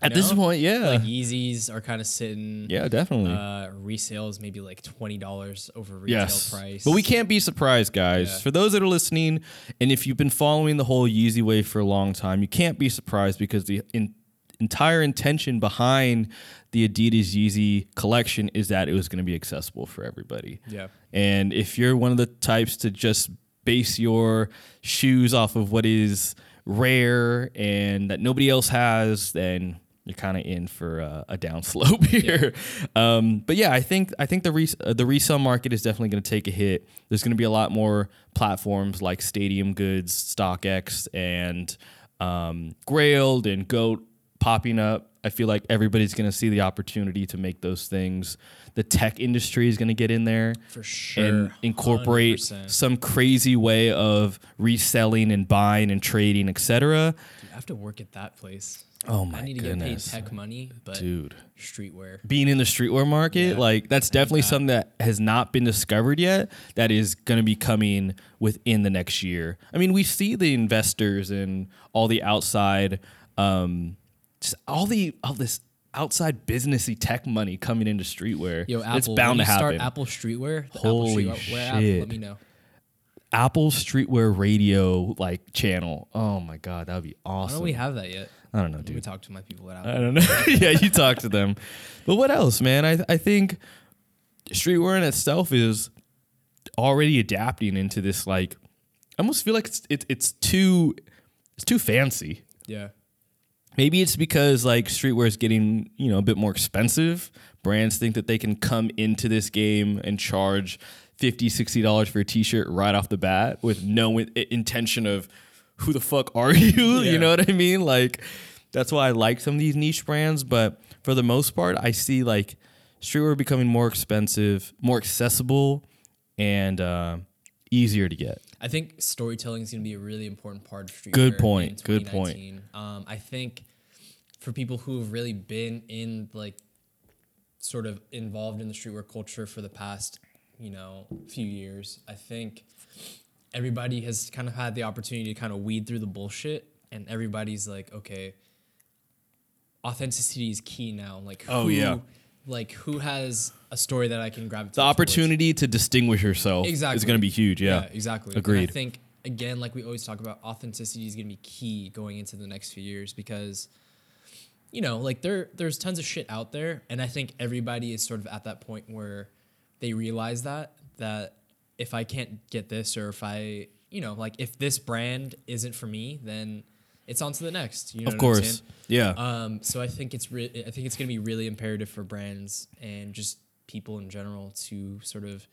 At this point, yeah. like Yeezys are kind of sitting. yeah, definitely. Uh, resales maybe like twenty dollars over retail yes. price. But we can't be surprised, guys. Yeah. For those that are listening, and if you've been following the whole Yeezy wave for a long time, you can't be surprised because the in, entire intention behind the Adidas Yeezy collection is that it was going to be accessible for everybody. Yeah. And if you're one of the types to just base your shoes off of what is rare and that nobody else has, then you're kind of in for a, a down slope here. Um, but yeah, I think I think the res- uh, the resale market is definitely going to take a hit. There's going to be a lot more platforms like Stadium Goods, StockX, and um, Grailed and Goat popping up. I feel like everybody's going to see the opportunity to make those things. The tech industry is going to get in there For sure. and incorporate 100%. some crazy way of reselling and buying and trading, etc. I have to work at that place. Oh my I need to goodness, get paid tech money, but dude! streetwear. Being in the streetwear market, Yeah. like that's definitely something that has not been discovered yet. That is going to be coming within the next year. I mean, we see the investors and all the outside, um, just all the all this outside businessy tech money coming into streetwear. Yo, Apple, it's bound to happen. start Apple Streetwear. the Holy Apple Streetwear app, shit. let me know. Apple Streetwear Radio like channel. Oh my god, that would be Why awesome. don't we have that yet? I don't know, Let me dude. talk to my people at I don't know. yeah, you talk to them. But what else, man? I I think streetwear in itself is already adapting into this like I almost feel like it's it, it's too it's too fancy. Yeah. Maybe it's because like streetwear is getting, you know, a bit more expensive. Brands think that they can come into this game and charge 50 $60 for a t-shirt right off the bat with no in- intention of who the fuck are you? Yeah. You know what I mean? Like that's why I like some of these niche brands, but for the most part, I see like streetwear becoming more expensive, more accessible, and uh, easier to get. I think storytelling is going to be a really important part of streetwear. Good point, in good point. Um, I think for people who have really been in like sort of involved in the streetwear culture for the past, you know, few years, I think everybody has kind of had the opportunity to kind of weed through the bullshit, and everybody's like, okay, authenticity is key now. Like, oh, who, Oh, yeah. like who has a story that I can grab? The opportunity to distinguish yourself Exactly. is going to be huge. Yeah, exactly. Agreed. And I think again, like we always talk about, authenticity is going to be key going into the next few years because, you know, like there there's tons of shit out there, and I think everybody is sort of at that point where they realize that that if I can't get this, or if I, you know, like if this brand isn't for me, then it's on to the next. You know of course. Yeah. Um, so I think it's re- I think it's going to be really imperative for brands and just people in general to sort of,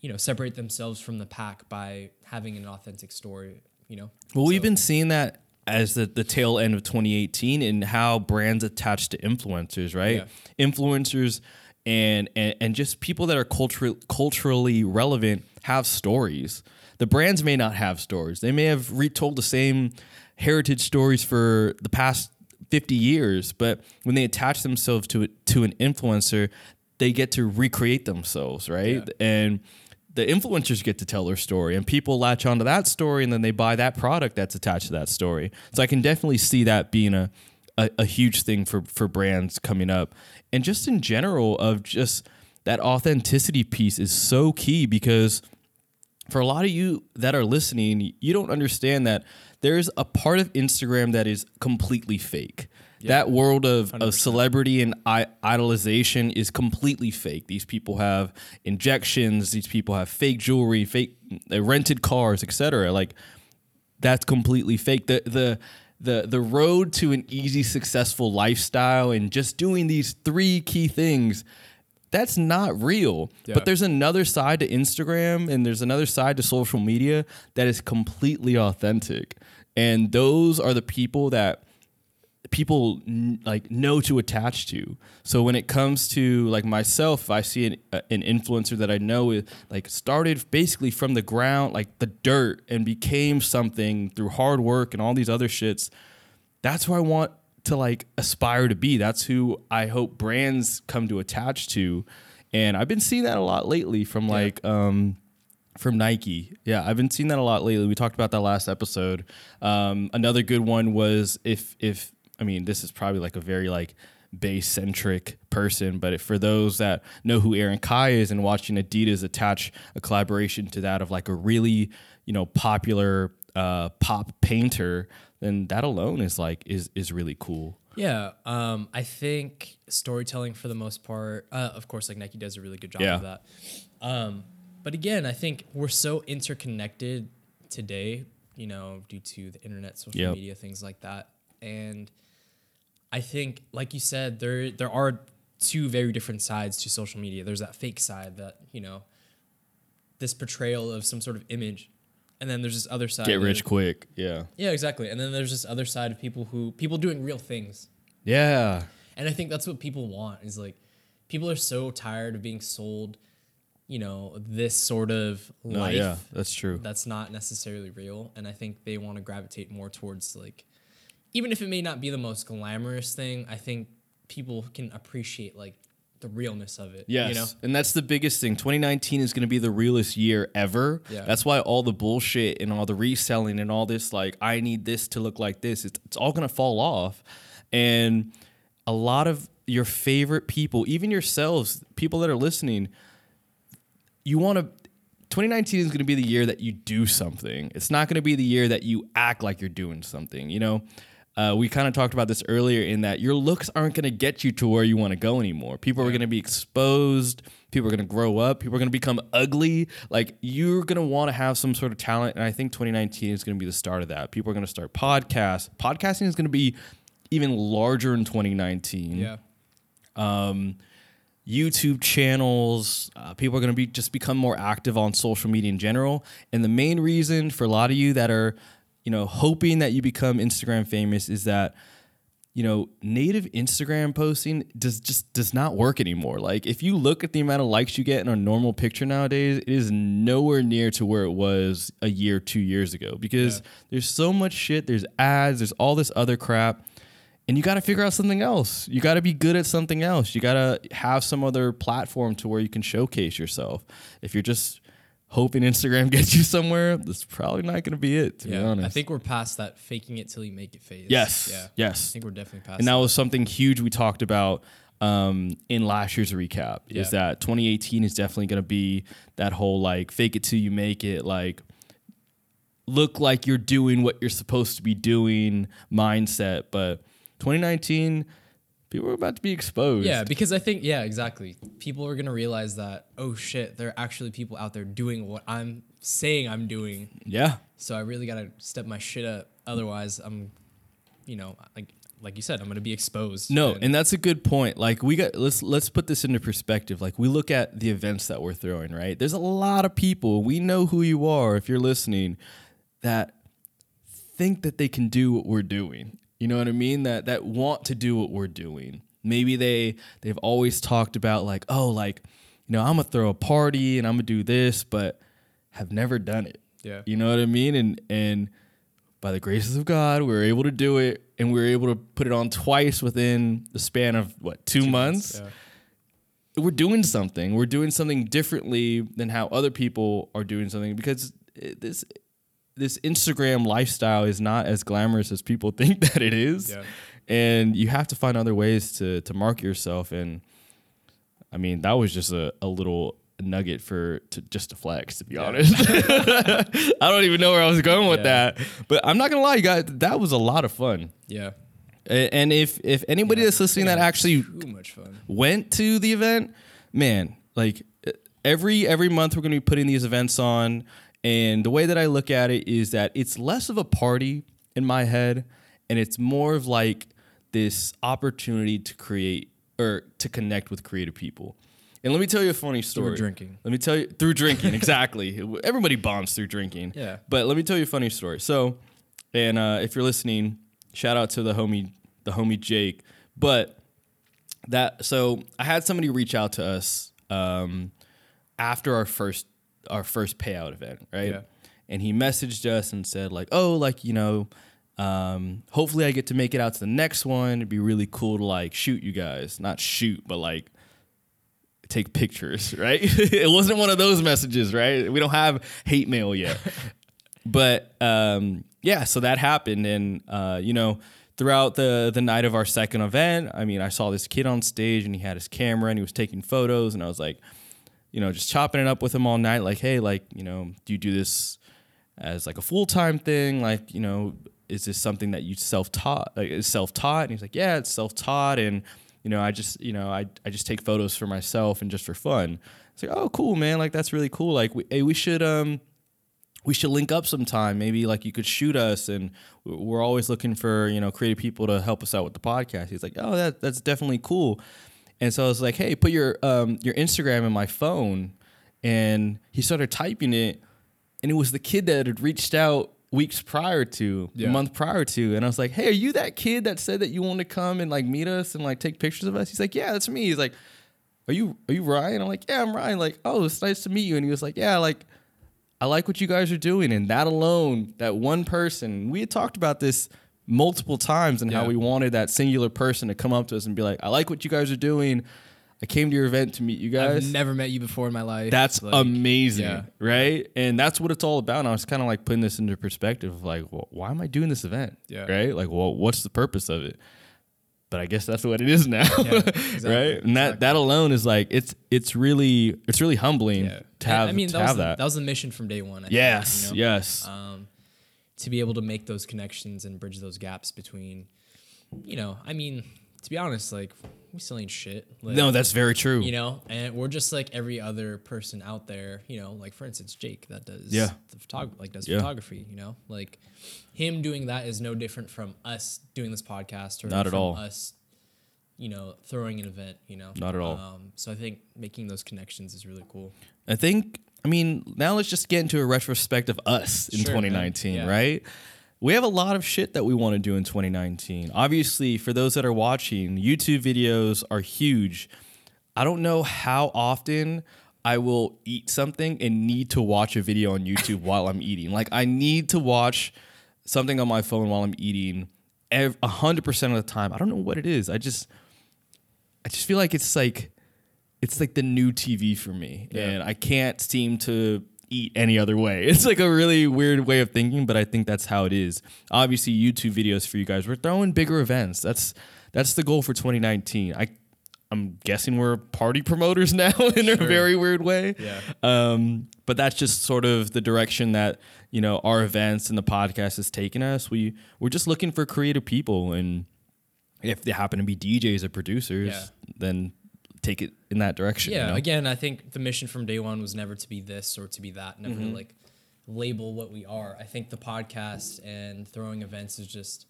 you know, separate themselves from the pack by having an authentic story. You know. Well, we've been seeing that as the, the tail end of 2018 and how brands attach to influencers, right? Influencers and, and and just people that are culturally culturally relevant have stories. The brands may not have stories. They may have retold the same heritage stories for the past 50 years, but when they attach themselves to to an influencer, they get to recreate themselves, right? Yeah. And the influencers get to tell their story and people latch onto that story and then they buy that product that's attached to that story. So I can definitely see that being a, a, a huge thing for, for brands coming up. And just in general of just that authenticity piece is so key because for a lot of you that are listening, you don't understand that there's a part of Instagram that is completely fake. That world of, of celebrity and I- idolization is completely fake. These people have injections. These people have fake jewelry, fake rented cars, etc. Like that's completely fake. The the the the road to an easy, successful lifestyle and just doing these three key things, that's not real. Yeah. But there's another side to Instagram and there's another side to social media that is completely authentic. And those are the people that people n- like know to attach to. So when it comes to like myself, I see an, uh, an influencer that I know is like started basically from the ground, like the dirt, and became something through hard work and all these other shits. That's who I want to like aspire to be. That's who I hope brands come to attach to. And I've been seeing that a lot lately from like um from Nike. Yeah, I've been seeing that a lot lately. We talked about that last episode. Um, another good one was if if I mean this is probably like a very like base centric person, but if, for those that know who Aaron Kai is and watching Adidas attach a collaboration to that of like a really you know popular uh, pop painter, then that alone is like is is really cool. Yeah, um, I think storytelling for the most part, uh, of course, like Nike does a really good job Yeah. of that. Um, but again, I think we're so interconnected today, you know, due to the internet, social Yep. media, things like that. And I think, like you said, there there are two very different sides to social media. There's that fake side that you know, this portrayal of some sort of image, and then there's this other side. Get rich quick. Yeah. Yeah, exactly. And then there's this other side of people who people doing real things. Yeah. And I think that's what people want is like people are so tired of being sold, you know, this sort of No, life yeah, that's true. that's not necessarily real. And I think they want to gravitate more towards like even if it may not be the most glamorous thing, I think people can appreciate like the realness of it. Yes. You know? And that's the biggest thing. 2019 is going to be the realest year ever. Yeah. That's why all the bullshit and all the reselling and all this, like, I need this to look like this, it's, it's all going to fall off. And a lot of your favorite people, even yourselves, people that are listening, you want to. 2019 is going to be the year that you do something. It's not going to be the year that you act like you're doing something. You know, uh, we kind of talked about this earlier in that your looks aren't going to get you to where you want to go anymore. People are going to be exposed. People are going to grow up. People are going to become ugly. Like you're going to want to have some sort of talent. And I think 2019 is going to be the start of that. People are going to start podcasts. Podcasting is going to be even larger in 2019. Yeah. Um, YouTube channels. Uh, people are going to be just become more active on social media in general. And the main reason for a lot of you that are, you know, hoping that you become Instagram famous is that, you know, native Instagram posting does just does not work anymore. Like if you look at the amount of likes you get in a normal picture nowadays, it is nowhere near to where it was a year, two years ago. Because Yeah. there's so much shit. There's ads. There's all this other crap and you got to figure out something else. You got to be good at something else. You got to have some other platform to where you can showcase yourself. If you're just hoping Instagram gets you somewhere, that's probably not going to be it. To be honest, I think we're past that faking it till you make it phase. yes, Yeah. I think we're definitely past and that that. was something huge we talked about um, in last year's recap. Is that 2018 is definitely going to be that whole like fake it till you make it, like look like you're doing what you're supposed to be doing mindset. But 2019, people are about to be exposed. Yeah, because I think yeah, exactly. People are gonna realize that oh shit, there are actually people out there doing what I'm saying I'm doing. yeah. So I really gotta step my shit up. Otherwise, I'm, you know, like like you said, I'm gonna be exposed. No, and that's a good point. Like we got let's let's put this into perspective. Like we look at the events that we're throwing, right? There's a lot of people, we know who you are if you're listening, that think that they can do what we're doing. You know what I mean? That that want to do what we're doing. Maybe they they've always talked about like, oh, like, you know, I'm gonna throw a party and I'm gonna do this, but have never done it. Yeah. You know what I mean? And and by the graces of God, we were able to do it, and we were able to put it on twice within the span of what two, months. Yeah. We're doing something. We're doing something differently than how other people are doing something because it, this this Instagram lifestyle is not as glamorous as people think that it is, Yeah. and you have to find other ways to to market yourself. And I mean, that was just a, a little nugget for to just to flex to be honest i don't even know where i was going with Yeah. that but i'm not gonna lie you guys that was a lot of fun Yeah. And if if anybody that's listening that actually Too much fun. went to the event man like every every month we're gonna be putting these events on and the way that i look at it is that it's less of a party in my head and it's more of like this opportunity to create or to connect with creative people. And let me tell you a funny story. Through drinking. let me tell you through drinking exactly. Everybody bonds through drinking. Yeah. but let me tell you a funny story. So and uh, if you're listening shout out to the homie the homie jake. But that so i had somebody reach out to us um, after our first our first payout event right? Yeah. and he messaged us and said like oh like you know um, hopefully i get to make it out to the next one. It'd be really cool to like shoot you guys. Not shoot but like take pictures right? It wasn't one of those messages right? We don't have hate mail yet. But um, yeah, so that happened, and uh, you know, throughout the the night of our second event, I mean, I saw this kid on stage, and he had his camera, and he was taking photos, and I was like, you know, just chopping it up with him all night, like, hey, like, you know, do you do this as like a full time thing, like, you know, is this something that you self taught, like, is self taught? And he's like, yeah, it's self taught, and you know, I just, you know, I I just take photos for myself and just for fun. It's like, oh, cool, man, like that's really cool. Like, we, hey, we should um we should link up sometime. Maybe like you could shoot us, and we're always looking for you know creative people to help us out with the podcast. He's like, oh, that that's definitely cool. And so I was like, hey, put your um your Instagram in my phone, and he started typing it, and it was the kid that had reached out weeks prior to Yeah. a month prior to. And i was like hey are you that kid that said that you want to come and like meet us and like take pictures of us? He's like yeah that's me. He's like are you are you ryan? I'm like yeah i'm ryan. Like oh it's nice to meet you. And he was like yeah like I like what you guys are doing. And that alone, that one person, we had talked about this multiple times and how we wanted that singular person to come up to us and be like, I like what you guys are doing. I came to your event to meet you guys. I've never met you before in my life. that's Like, amazing. yeah. Right. And that's what it's all about. And I was kind of like putting this into perspective of like, well, why am I doing this event? Yeah. Right. Like, well, what's the purpose of it? But I guess that's what it is now. Yeah, right. And that, that alone is like, it's, it's really, it's really humbling Yeah. to have, I mean, that was the, that. that was the mission from day one. I think, yes. you know? Yes. Um, to be able to make those connections and bridge those gaps between, you know, I mean, to be honest, like we still ain't shit. Like, No, that's very true. you know, and we're just like every other person out there. You know, like for instance, Jake that does Yeah. the photog- like does Yeah. photography. You know, like him doing that is no different from us doing this podcast or Not at all. us. You know, throwing an event. You know, Not at all. Um, so I think making those connections is really cool. I think, I mean, now let's just get into a retrospect of us in Sure, man. 2019, Yeah. right? We have a lot of shit that we want to do in 2019. Obviously, for those that are watching, YouTube videos are huge. I don't know how often I will eat something and need to watch a video on YouTube while I'm eating. Like, I need to watch something on my phone while I'm eating ev- 100% of the time. I don't know what it is. I just, I just feel like it's like, it's like the new TV for me, Yeah. and I can't seem to eat any other way. It's like a really weird way of thinking, but I think that's how it is. Obviously, YouTube videos for you guys. We're throwing bigger events. That's that's the goal for 2019. I I'm guessing we're party promoters now in a very weird way. Yeah. Um, but that's just sort of the direction that you know our events and the podcast has taken us. We we're just looking for creative people, and if they happen to be DJs or producers, Yeah. then take it in that direction. Yeah. you know? Again, I think the mission from day one was never to be this or to be that. Never Mm-hmm. to like label what we are. I think the podcast and throwing events is just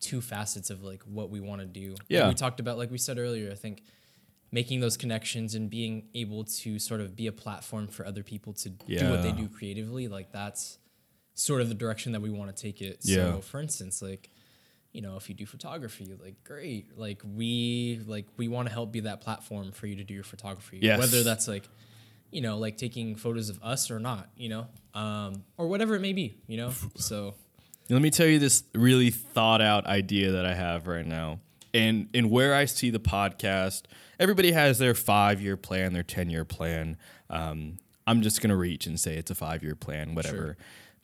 two facets of like what we want to do. Like Yeah. we talked about, like we said earlier, I think making those connections and being able to sort of be a platform for other people to do what they do creatively, like that's sort of the direction that we want to take it. Yeah. So for instance, like you know, if you do photography, like great. Like we like we want to help be that platform for you to do your photography. Yes. Whether that's like, you know, like taking photos of us or not, you know, um, or whatever it may be, you know. So Let me tell you this really thought out idea that I have right now. And and where I see the podcast, everybody has their five year plan, their 10 year plan. Um, I'm just going to reach and say it's a five year plan, whatever. Sure.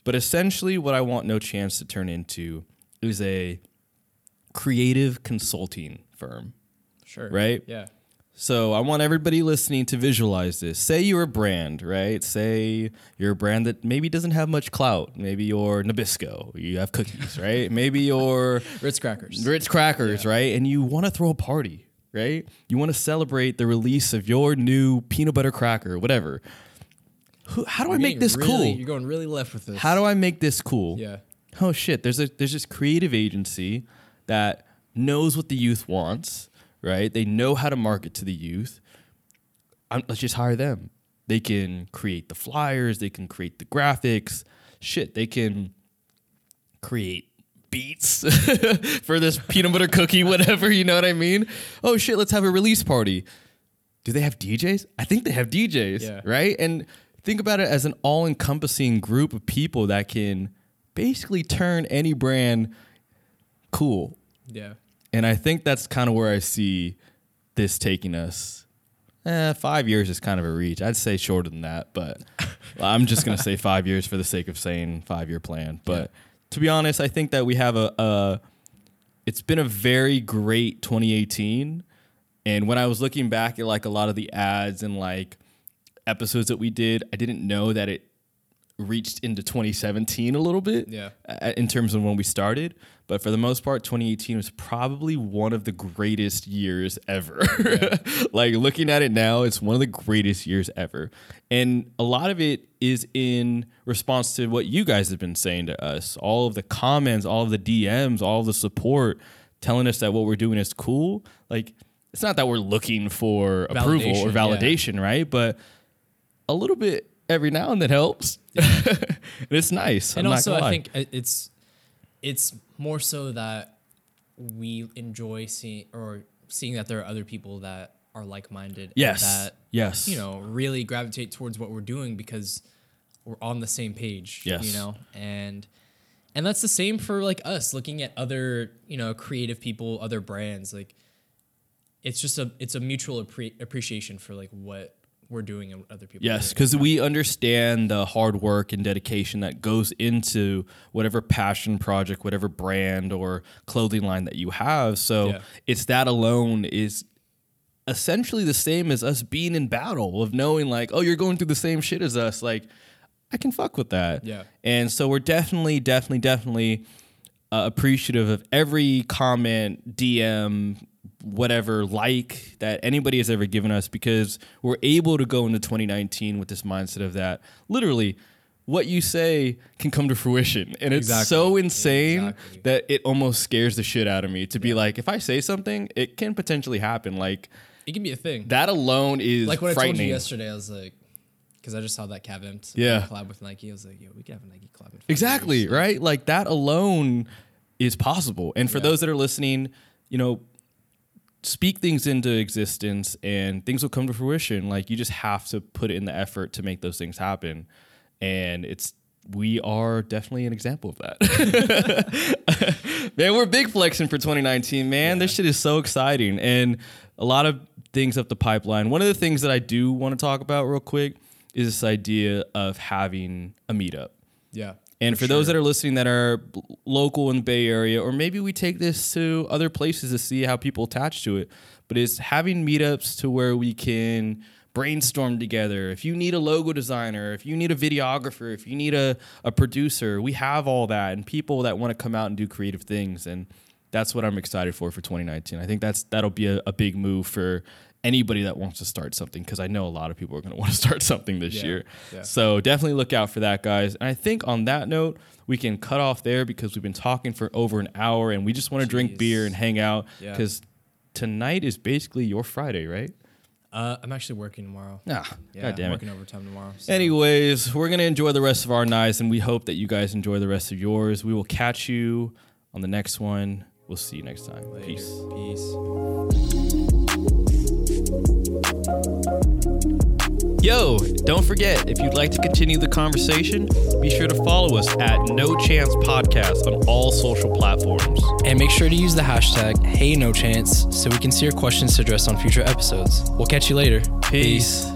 But essentially, what I want No Chance to turn into is a creative consulting firm. sure. Right? Yeah. So I want everybody listening to visualize this. Say you're a brand, right? Say you're a brand that maybe doesn't have much clout. Maybe you're Nabisco. You have cookies, right? maybe you're Ritz crackers. Ritz crackers, right? And you want to throw a party, right? You want to celebrate the release of your new peanut butter cracker, whatever. Who, how do I You're make this really- cool? You're going really left with this. How do I make this cool? Yeah. Oh shit, there's a there's this creative agency that knows what the youth wants, right? They know how to market to the youth. i let's just hire them. They can create the flyers, they can create the graphics. Shit, they can create beats for this peanut butter cookie, whatever, you know what I mean? Oh shit, let's have a release party. Do they have DJs? I think they have DJs, Yeah. right? And think about it as an all encompassing group of people that can basically turn any brand cool. Yeah. And I think that's kind of where I see this taking us. Eh, five years is kind of a reach. I'd say shorter than that, but I'm just gonna say five years for the sake of saying five year plan. But to be honest, I think that we have a, a. It's been a very great 2018, and when I was looking back at like a lot of the ads and like episodes that we did, I didn't know that it reached into 2017 a little bit Yeah. uh, in terms of when we started. But for the most part, 2018 was probably one of the greatest years ever. like looking at it now, it's one of the greatest years ever. And a lot of it is in response to what you guys have been saying to us. All of the comments, all of the DMs, all of the support telling us that what we're doing is cool. Like, it's not that we're looking for approval or Validation, yeah. validation, right? But a little bit every now and then helps. and it's nice. and I'm also I think uh, it's it's more so that we enjoy seeing or seeing that there are other people that are like-minded Yes. that yes. you know really gravitate towards what we're doing because we're on the same page Yes. you know and and that's the same for like us looking at other you know creative people other brands like it's just a it's a mutual appre- appreciation for like what we're doing and other people Yes, because we understand the hard work and dedication that goes into whatever passion project, whatever brand or clothing line that you have. So Yeah. it's that alone is essentially the same as us being in battle of knowing like, oh, you're going through the same shit as us. Like, I can fuck with that. Yeah. And so we're definitely, definitely, definitely uh, appreciative of every comment, DM, whatever, like that anybody has ever given us because we're able to go into 2019 with this mindset of that literally what you say can come to fruition. And it's Exactly. so insane Exactly. that it almost scares the shit out of me to be like, if I say something, it can potentially happen. Like It can be a thing. that alone is like what I told you yesterday, I was like, because I just saw that Cav Empt Yeah. collab with Nike. I was like, yo, we can have a Nike collab. Exactly, years. right? Like that alone is possible. And for Yeah. those that are listening, you know, speak things into existence and things will come to fruition. Like you just have to put in the effort to make those things happen. And it's we are definitely an example of that. man, we're big flexing for 2019, man. This shit is so exciting. And a lot of things up the pipeline. One of the things that I do want to talk about real quick is this idea of having a meetup. Yeah. And for, those that are listening that are local in the Bay Area, or maybe we take this to other places to see how people attach to it, but it's having meetups to where we can brainstorm together. If you need a logo designer, if you need a videographer, if you need a, a producer, we have all that and people that want to come out and do creative things. And that's what I'm excited for for 2019. I think that's that'll be a, a big move for anybody that wants to start something because I know a lot of people are going to want to start something this Yeah, year. yeah. So definitely look out for that, guys. And I think on that note, we can cut off there because we've been talking for over an hour and we just want to drink beer and hang out Yeah. because tonight is basically your Friday, right? Uh, I'm actually working tomorrow. Ah, Yeah, God I'm damn it. working overtime tomorrow. so- Anyways, we're going to enjoy the rest of our nights and we hope that you guys enjoy the rest of yours. We will catch you on the next one. We'll see you next time. Later. Peace. Peace. Yo, don't forget, if you'd like to continue the conversation, be sure to follow us at No Chance Podcast on all social platforms. And make sure to use the hashtag HeyNoChance so we can see your questions to address on future episodes. We'll catch you later. Peace.